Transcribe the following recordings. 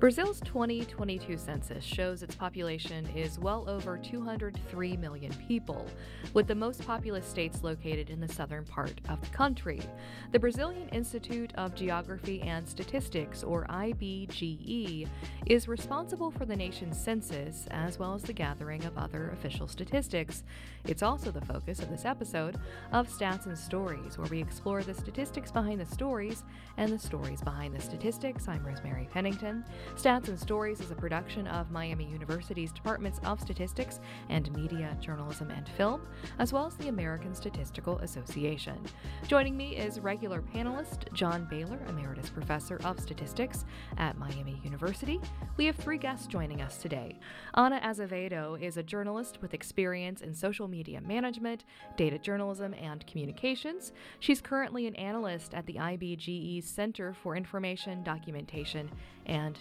Brazil's 2022 census shows its population is well over 203 million people, with the most populous states located in the southern part of the country. The Brazilian Institute of Geography and Statistics, or IBGE, is responsible for the nation's census as well as the gathering of other official statistics. It's also the focus of this episode of Stats and Stories, where we explore the statistics behind the stories and the stories behind the statistics. I'm Rosemary Pennington. Stats and Stories is a production of Miami University's Departments of Statistics and Media, Journalism, and Film, as well as the American Statistical Association. Joining me is regular panelist John Bailer, Emeritus Professor of Statistics at Miami University. We have three guests joining us today. Ana Azevedo is a journalist with experience in social media management, data journalism, and communications. She's currently an analyst at the IBGE's Center for Information, Documentation, and.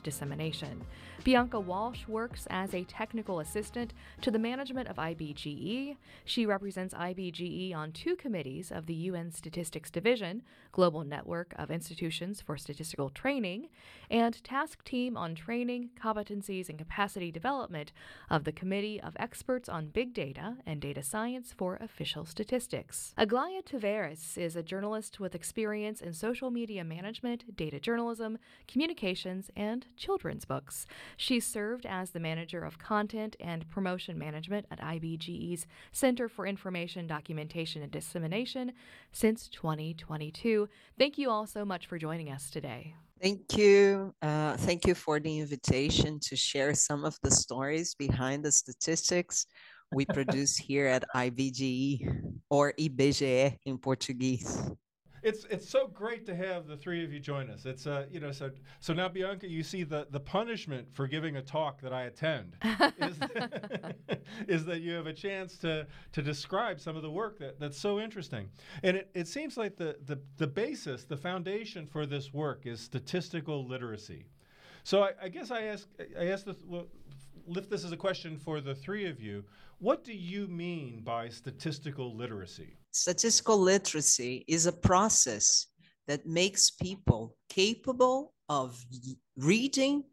Bianca Walsh works as a technical assistant to the management of IBGE. She represents IBGE on two committees of the UN Statistics Division, Global Network of Institutions for Statistical Training, and Task Team on Training, Competencies, and Capacity Development of the Committee of Experts on Big Data and Data Science for Official Statistics. Aglaia Tavares is a journalist with experience in social media management, data journalism, communications, and children's books. She served as the manager of content and promotion management at IBGE's Center for Information Documentation and Dissemination since 2022. Thank you all so much for joining us today. Thank you. Uh, thank you for the invitation to share some of the stories behind the statistics we produce here at IBGE or IBGE in Portuguese it's it's so great to have the three of you join us. It's uh you know so so now Bianca, you see the the punishment for giving a talk that I attend is, is that you have a chance to to describe some of the work that that's so interesting. And it, it seems like the the the basis, the foundation for this work is statistical literacy. So I, I guess I ask I ask the well, lift this as a question for the three of you. What do you mean by statistical literacy? Statistical literacy is a process that makes people capable of reading,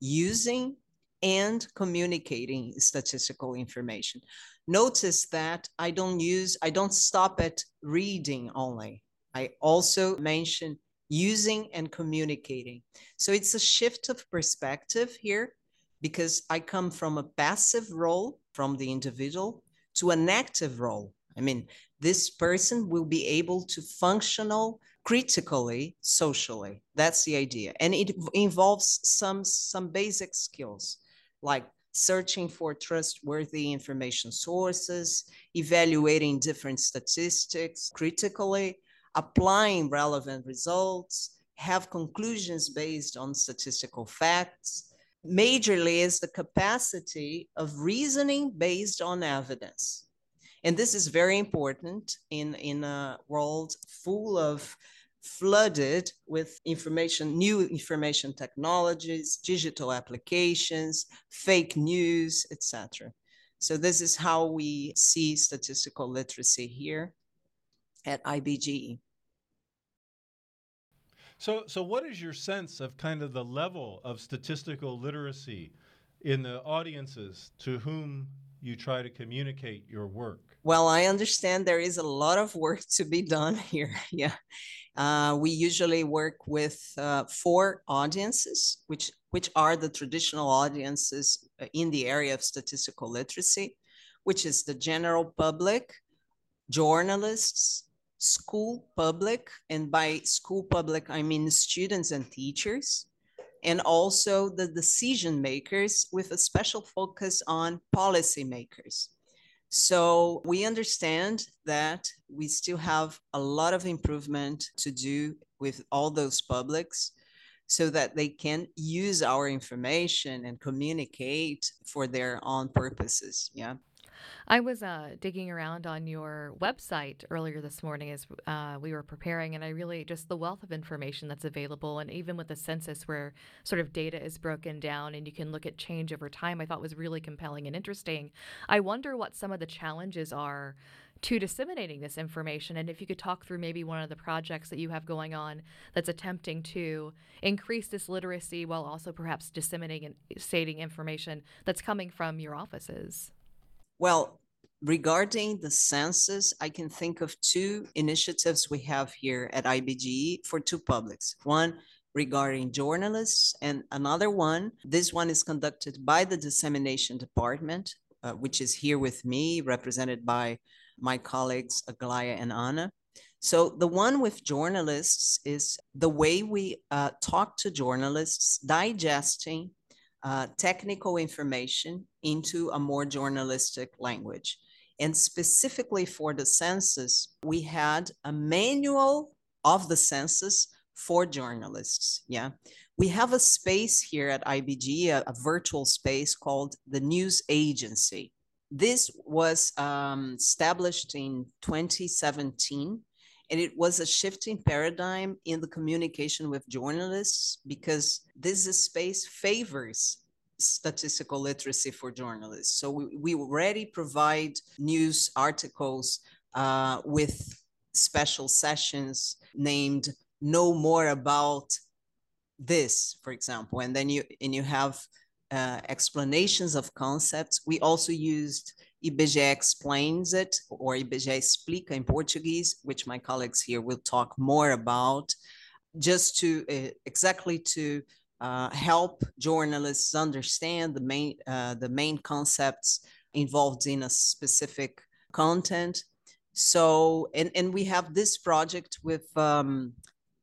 using, and communicating statistical information. Notice that I don't use, I don't stop at reading only. I also mention using and communicating. So it's a shift of perspective here because I come from a passive role from the individual to an active role. I mean, this person will be able to functional critically socially. That's the idea. And it involves some some basic skills like searching for trustworthy information sources, evaluating different statistics critically, applying relevant results, have conclusions based on statistical facts, majorly is the capacity of reasoning based on evidence. And this is very important in, in a world full of flooded with information, new information technologies, digital applications, fake news, etc. So this is how we see statistical literacy here at IBGE. So, so what is your sense of kind of the level of statistical literacy in the audiences to whom you try to communicate your work? Well, I understand there is a lot of work to be done here. Yeah. Uh, we usually work with uh, four audiences, which, which are the traditional audiences uh, in the area of statistical literacy, which is the general public, journalists, school public, and by school public, I mean students and teachers, and also the decision makers with a special focus on policy makers. So we understand that we still have a lot of improvement to do with all those publics so that they can use our information and communicate for their own purposes. Yeah. I was uh, digging around on your website earlier this morning as uh, we were preparing, and I really just the wealth of information that's available, and even with the census where sort of data is broken down and you can look at change over time, I thought was really compelling and interesting. I wonder what some of the challenges are to disseminating this information. And if you could talk through maybe one of the projects that you have going on that's attempting to increase this literacy while also perhaps disseminating and stating information that's coming from your offices. Well, regarding the census, I can think of two initiatives we have here at IBGE for two publics. One regarding journalists, and another one, this one is conducted by the Dissemination Department, uh, which is here with me, represented by my colleagues Aglaia and Ana. So the one with journalists is the way we uh, talk to journalists, digesting uh, technical information into a more journalistic language. And specifically for the census, we had a manual of the census for journalists. Yeah. We have a space here at IBGE, a, a virtual space called the News Agency. This was um, established in 2017, and it was a shifting paradigm in the communication with journalists because this space favors statistical literacy for journalists. So we, we already provide news articles uh, with special sessions named "Know More About This," for example, and then you and you have uh, explanations of concepts. We also used IBGE explains it or IBGE explica in Portuguese, which my colleagues here will talk more about, just to uh, exactly to uh, help journalists understand the main uh, the main concepts involved in a specific content. So, and and we have this project with um,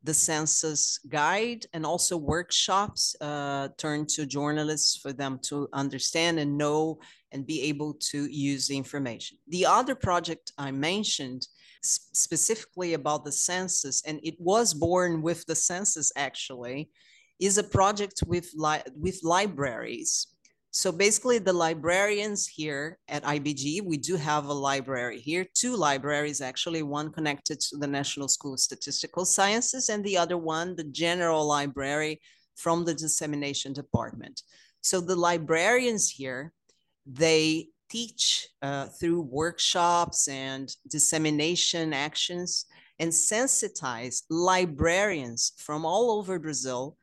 the census guide and also workshops uh, turned to journalists for them to understand and know and be able to use the information. The other project I mentioned specifically about the census, and it was born with the census actually, is a project with, li- with libraries. So basically, the librarians here at IBGE, we do have a library here, two libraries actually, one connected to the National School of Statistical Sciences, and the other one, the General Library from the Dissemination Department. So the librarians here, they teach uh, through workshops and dissemination actions and sensitize librarians from all over Brazil.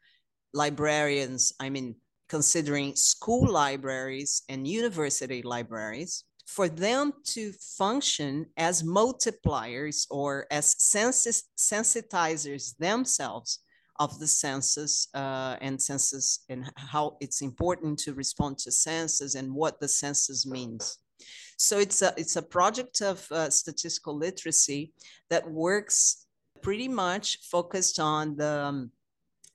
Librarians, I mean, considering school libraries and university libraries, for them to function as multipliers or as sensitizers themselves of the census uh, and census and how it's important to respond to census and what the census means. So it's a, it's a project of uh, statistical literacy that works pretty much focused on the, um,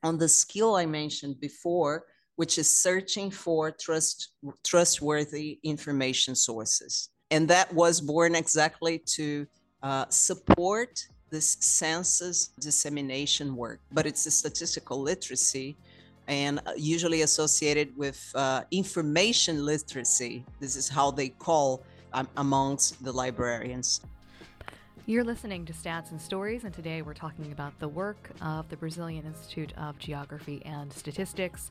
on the skill I mentioned before, which is searching for trust, trustworthy information sources. And that was born exactly to uh, support this census dissemination work, but it's a statistical literacy and uh, usually associated with uh, information literacy. This is how they call um, amongst the librarians. You're listening to Stats and Stories, and today we're talking about the work of the Brazilian Institute of Geography and Statistics.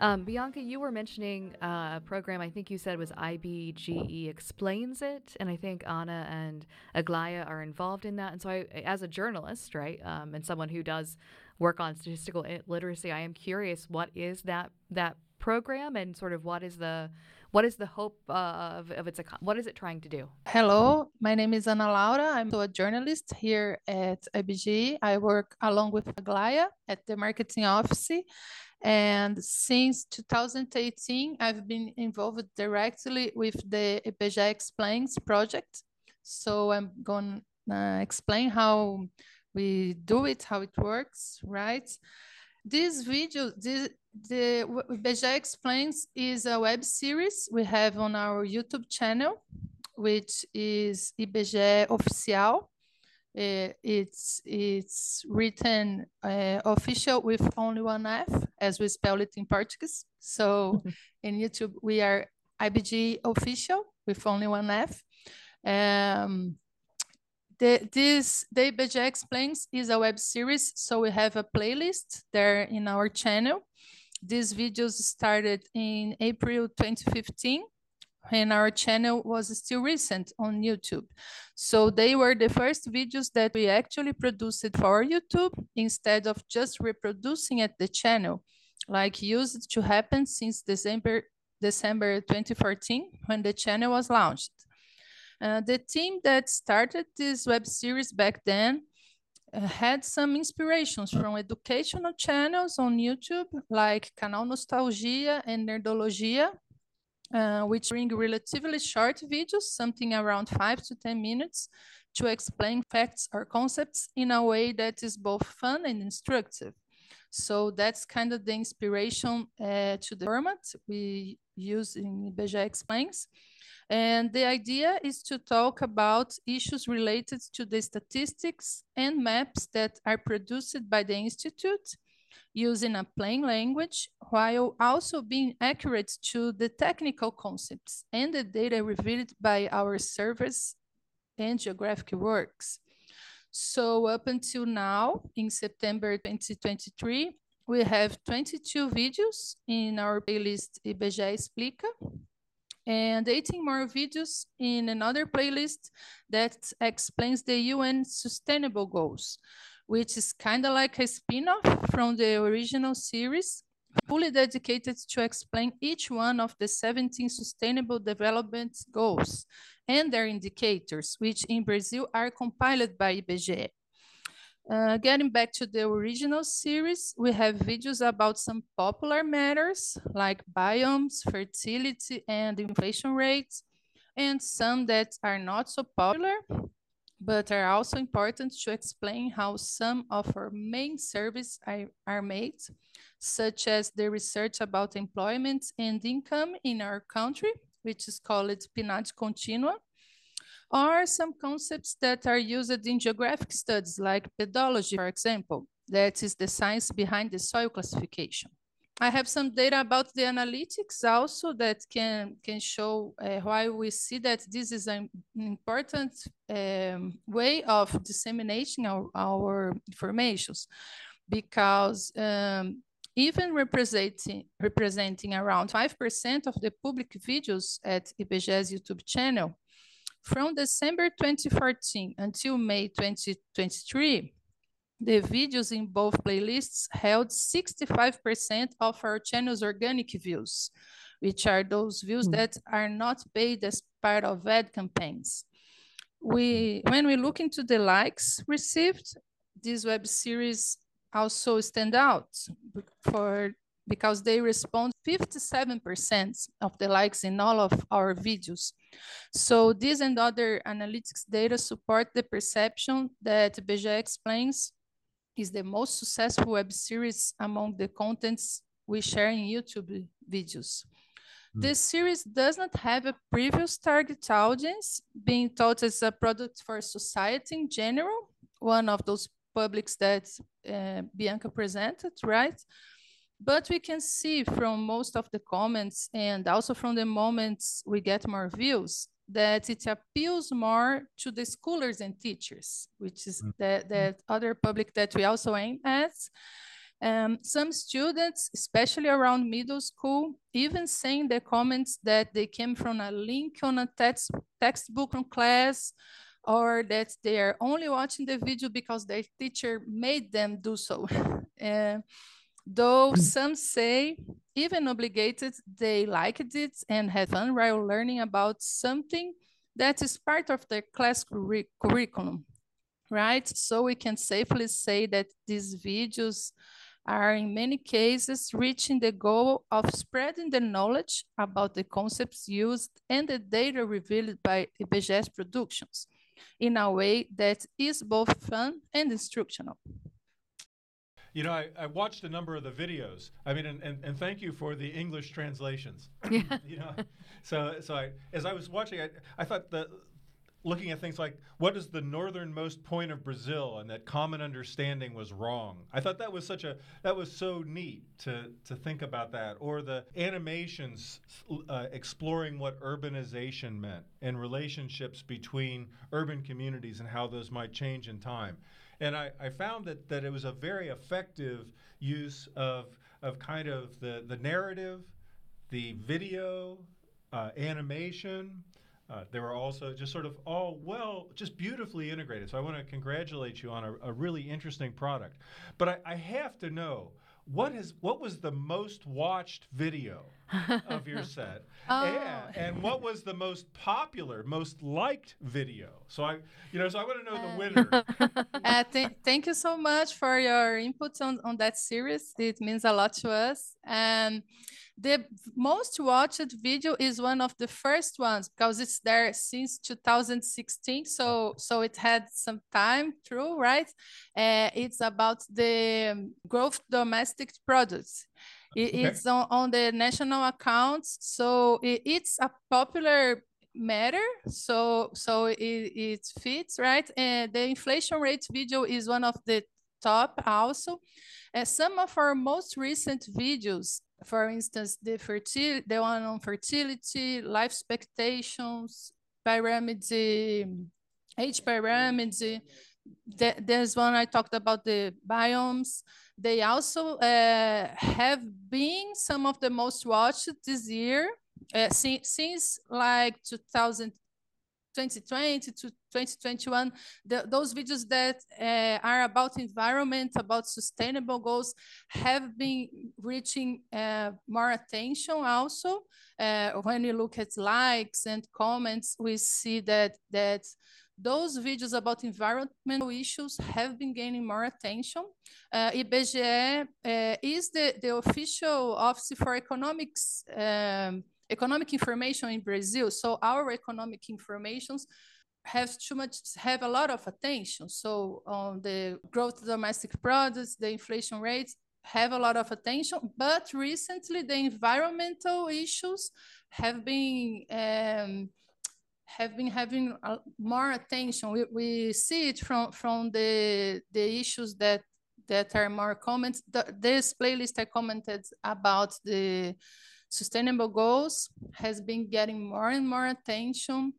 Um, Bianca, you were mentioning uh, a program I think you said was IBGE Explains It, and I think Ana and Aglaia are involved in that. And so, I, as a journalist, right, um, and someone who does work on statistical literacy, I am curious what is that that program and sort of what is the what is the hope uh, of, of its what is it trying to do? Hello my name is ana laura. I'm a journalist here at ibge i work along with aglaia at the marketing office and since 2018, I've been involved directly with the IBGE Explains project. So I'm going to uh, explain how we do it, how it works, right? This video, this, the IBGE Explains is a web series we have on our YouTube channel, which is IBGE Oficial. Uh, it's it's written uh, official with only one F, as we spell it in Portuguese. So in YouTube, we are IBGE official. with only one F. Um, the, this the IBGE Explains is a web series, so we have a playlist there in our channel. These videos started in April 2015 and our channel was still recent on YouTube. So they were the first videos that we actually produced for YouTube instead of just reproducing at the channel, like used to happen since December, December 2014 when the channel was launched. Uh, the team that started this web series back then uh, had some inspirations from educational channels on YouTube, like Canal Nostalgia and Nerdologia, uh, which bring relatively short videos, something around five to 10 minutes, to explain facts or concepts in a way that is both fun and instructive. So that's kind of the inspiration uh, to the format we use in IBGE Explains. And the idea is to talk about issues related to the statistics and maps that are produced by the Institute using a plain language while also being accurate to the technical concepts and the data revealed by our servers and geographic works. So up until now, in September 2023, we have 22 videos in our playlist IBGE Explica, and 18 more videos in another playlist that explains the UN Sustainable Goals, which is kind of like a spin-off from the original series, fully dedicated to explain each one of the 17 Sustainable Development Goals and their indicators, which in Brazil are compiled by IBGE. Uh, getting back to the original series, we have videos about some popular matters like biomes, fertility, and inflation rates, and some that are not so popular, but are also important to explain how some of our main services are, are made, such as the research about employment and income in our country, which is called PNAD Continua, or some concepts that are used in geographic studies, like pedology, for example, that is the science behind the soil classification. I have some data about the analytics also that can, can show uh, why we see that this is an important um, way of disseminating our, our informations. Because um, even representing, representing around 5% of the public videos at IBGE's YouTube channel, from December 2014 until May 2023, the videos in both playlists held 65% of our channel's organic views, which are those views mm. that are not paid as part of ad campaigns. We, when we look into the likes received, this web series also stand out for because they respond 57% of the likes in all of our videos. So these and other analytics data support the perception that IBGE Explains is the most successful web series among the contents we share in YouTube videos. Mm. This series does not have a previous target audience, being taught as a product for society in general, one of those publics that uh, Bianca presented, right? But we can see from most of the comments and also from the moments we get more views that it appeals more to the schoolers and teachers, which is mm. the, the other public that we also aim at. Um, some students, especially around middle school, even saying the comments that they came from a link on a text, textbook from class, or that they are only watching the video because their teacher made them do so. uh, Though mm. some say, even obligated, they liked it and had fun while learning about something that is part of their class curriculum, right? So we can safely say that these videos are in many cases reaching the goal of spreading the knowledge about the concepts used and the data revealed by IBGE's productions in a way that is both fun and instructional. You know, I, I watched a number of the videos. I mean, and, and, and thank you for the English translations. Yeah. you know, so so I as I was watching, I, I thought the looking at things like what is the northernmost point of Brazil and that common understanding was wrong. I thought that was such a that was so neat to to think about that or the animations uh, exploring what urbanization meant and relationships between urban communities and how those might change in time. And I, I found that that it was a very effective use of of kind of the the narrative, the video, uh, animation, uh, they were also just sort of all well, just beautifully integrated. So I want to congratulate you on a, a really interesting product. But I, I, have to know what is what was the most watched video of your set, oh. and, and, what was the most popular, most liked video? So I, you know, so I want to know uh, the winner. uh, th- thank you so much for your input on on that series. It means a lot to us and. The most watched video is one of the first ones because it's there since 2016. So, so it had some time through, right? Uh, it's about the growth domestic products. It, okay. It's on, on the national accounts. So it, it's a popular matter so so it, it fits right and the inflation rate video is one of the top also and some of our most recent videos for instance, the the one on fertility, life expectations, pyramid, age pyramid. That, there's one I talked about the biomes. They also uh, have been some of the most watched this year uh, since, since like 2000, 2020 to 2021, the, those videos that uh, are about environment, about sustainable goals, have been reaching uh, more attention also. Uh, when you look at likes and comments, we see that that those videos about environmental issues have been gaining more attention. Uh, IBGE uh, is the, the official office for economics um, economic information in Brazil. So our economic informations have too much have a lot of attention. So on the growth domestic products, the inflation rates have a lot of attention. But recently, the environmental issues have been um, have been having more attention. We, we see it from from the the issues that that are more comments. The, this playlist I commented about the sustainable goals has been getting more and more attention.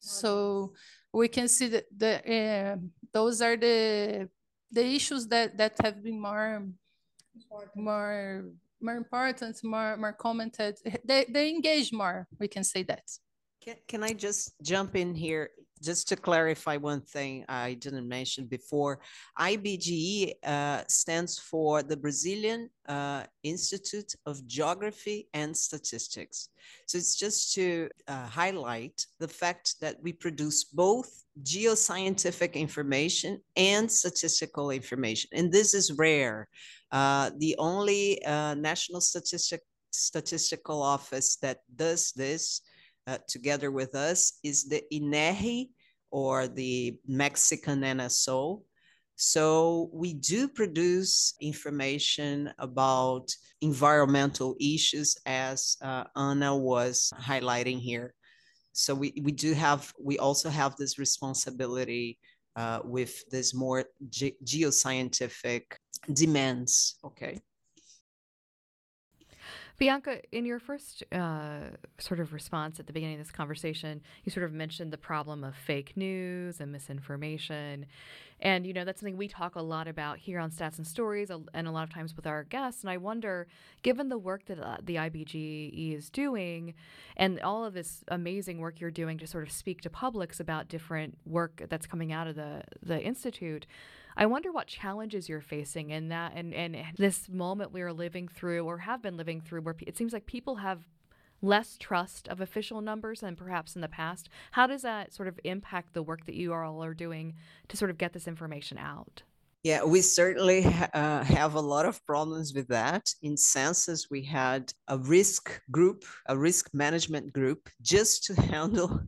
So we can see that the uh, those are the the issues that that have been more important. more more important, more more commented. They they engage more. We can say that. Can, can I just jump in here? Just to clarify one thing I didn't mention before, IBGE uh, stands for the Brazilian uh, Institute of Geography and Statistics. So it's just to uh, highlight the fact that we produce both geoscientific information and statistical information. And this is rare. Uh, the only uh, national statistic, statistical office that does this uh, together with us is the INEGI or the Mexican NSO. So we do produce information about environmental issues as uh, Ana was highlighting here. So we, we do have, we also have this responsibility uh, with this more ge- geoscientific demands, okay? Bianca, in your first uh, sort of response at the beginning of this conversation, you sort of mentioned the problem of fake news and misinformation. And, you know, that's something we talk a lot about here on Stats and Stories and a lot of times with our guests. And I wonder, given the work that uh, the IBGE is doing and all of this amazing work you're doing to sort of speak to publics about different work that's coming out of the, the Institute, I wonder what challenges you're facing in that and, and this moment we are living through or have been living through where it seems like people have less trust of official numbers than perhaps in the past. How does that sort of impact the work that you all are doing to sort of get this information out? Yeah, we certainly uh, have a lot of problems with that. In census, we had a risk group, a risk management group, just to handle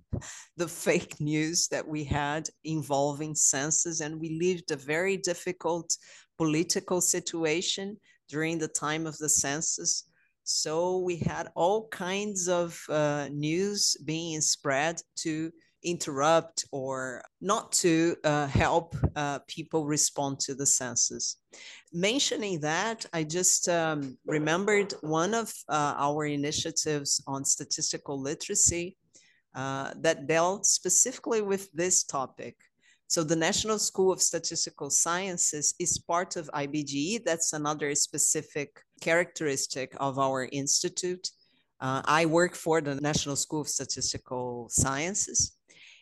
the fake news that we had involving census. And we lived a very difficult political situation during the time of the census. So we had all kinds of uh, news being spread to interrupt or not to uh, help uh, people respond to the census. Mentioning that, I just um, remembered one of uh, our initiatives on statistical literacy uh, that dealt specifically with this topic. So the National School of Statistical Sciences is part of IBGE. That's another specific characteristic of our institute. Uh, I work for the National School of Statistical Sciences.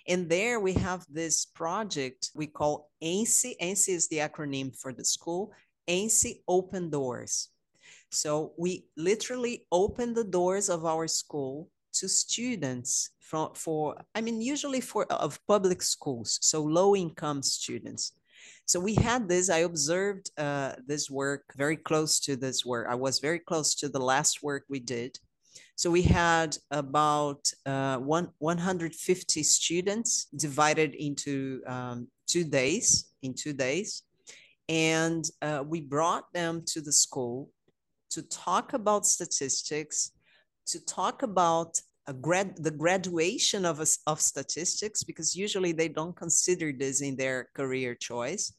And there we have this project we call ENCE. ENCE is the acronym for the school. ENCE Open Doors. So we literally open the doors of our school to students from, for, I mean, usually for of public schools, so low income students. So we had this, I observed uh, this work very close to this work. I was very close to the last work we did. So we had about uh, one, 150 students divided into um, two days, in two days. And uh, we brought them to the school to talk about statistics, to talk about grad, the graduation of, of statistics, because usually they don't consider this in their career choice.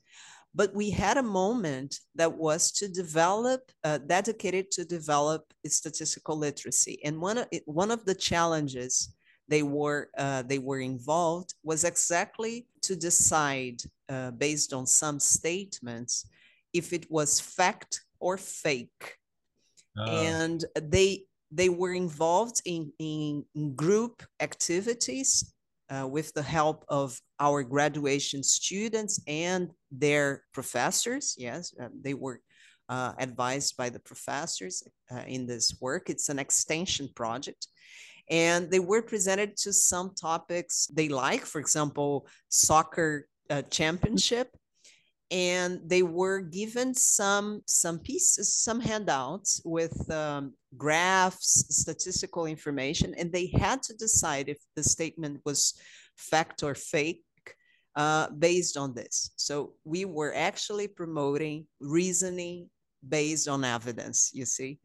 But we had a moment that was to develop, uh, dedicated to develop statistical literacy. And one of, one of the challenges they were, uh, they were involved was exactly to decide, uh, based on some statements, if it was fact or fake. Uh. And they, they were involved in, in group activities uh, with the help of our graduation students and their professors. Yes, uh, they were uh, advised by the professors uh, in this work. It's an extension project. And they were presented to some topics they like, for example, soccer uh, championship and they were given some some pieces some handouts with um, graphs statistical information and they had to decide if the statement was fact or fake uh, based on this. So we were actually promoting reasoning based on evidence you see.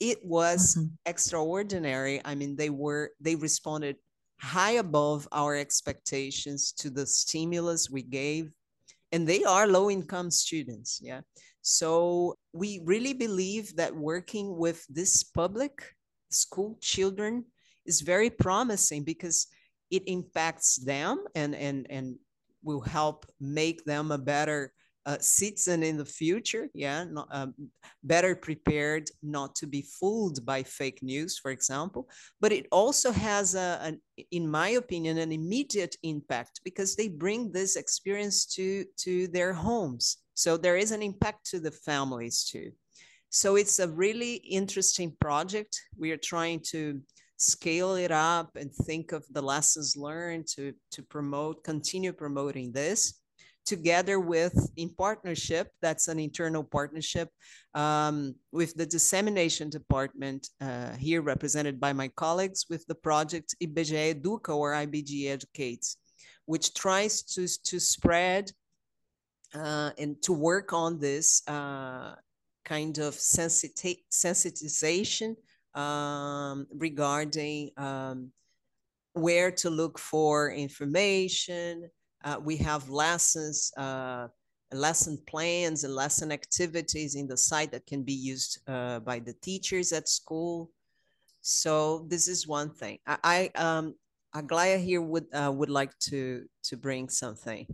It was mm-hmm. extraordinary. I mean they were they responded high above our expectations to the stimulus we gave and they are low income students yeah. So we really believe that working with this public school children is very promising because it impacts them and and and will help make them a better uh, citizen in the future, yeah, not, um, better prepared not to be fooled by fake news, for example. But it also has, a, an, in my opinion, an immediate impact because they bring this experience to, to their homes. So there is an impact to the families too. So it's a really interesting project. We are trying to scale it up and think of the lessons learned to, to promote, continue promoting this together with in partnership that's an internal partnership um, with the dissemination department uh, here represented by my colleagues with the project IBGE Educa or IBGE Educates which tries to, to spread uh, and to work on this uh, kind of sensiti- sensitization um, regarding um, where to look for information, uh, we have lessons, uh, lesson plans and lesson activities in the site that can be used uh, by the teachers at school. So this is one thing. I, I um, Aglaia here would uh, would like to to bring something.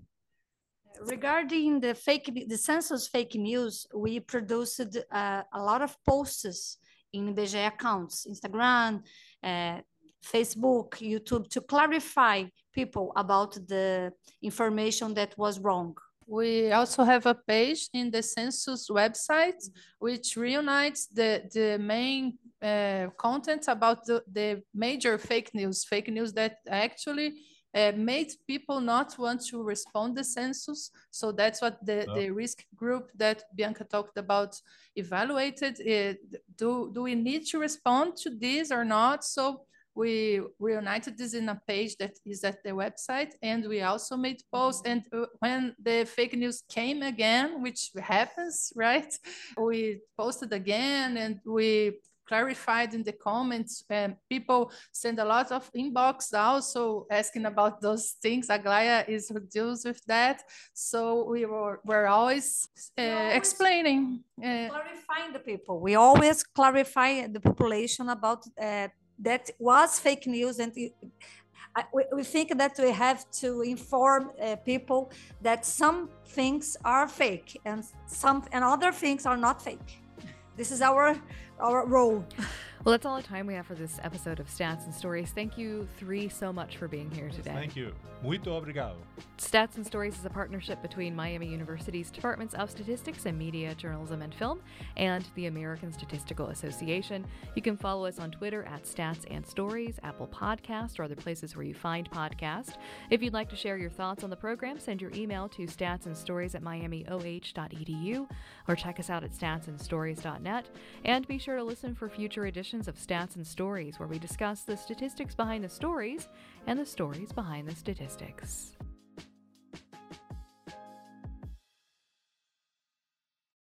Regarding the fake, the census fake news, we produced uh, a lot of posts in BGE accounts, Instagram, uh, Facebook, YouTube, to clarify people about the information that was wrong. We also have a page in the census website which reunites the, the main uh, content about the, the major fake news, fake news that actually uh, made people not want to respond the census. So that's what the, oh. the risk group that Bianca talked about evaluated. Uh, do, do we need to respond to this or not? So we reunited this in a page that is at the website and we also made posts and uh, when the fake news came again which happens right we posted again and we clarified in the comments. And people send a lot of inbox also asking about those things. Aglaia is deals with that. So we were we're always, uh, always explaining. Uh, clarifying the people. We always clarify the population about uh, that was fake news and I, we, we, think that we have to inform uh, people that some things are fake and some and other things are not fake. This is our our role. Well, that's all the time we have for this episode of Stats and Stories. Thank you three so much for being here today. Thank you. Muito obrigado. Stats and Stories is a partnership between Miami University's Departments of Statistics and Media, Journalism, and Film and the American Statistical Association. You can follow us on Twitter at Stats and Stories, Apple Podcast, or other places where you find podcasts. If you'd like to share your thoughts on the program, send your email to statsandstories at miamioh.edu or check us out at statsandstories.net. And be sure to listen for future editions editions of Stats and Stories, where we discuss the statistics behind the stories and the stories behind the statistics.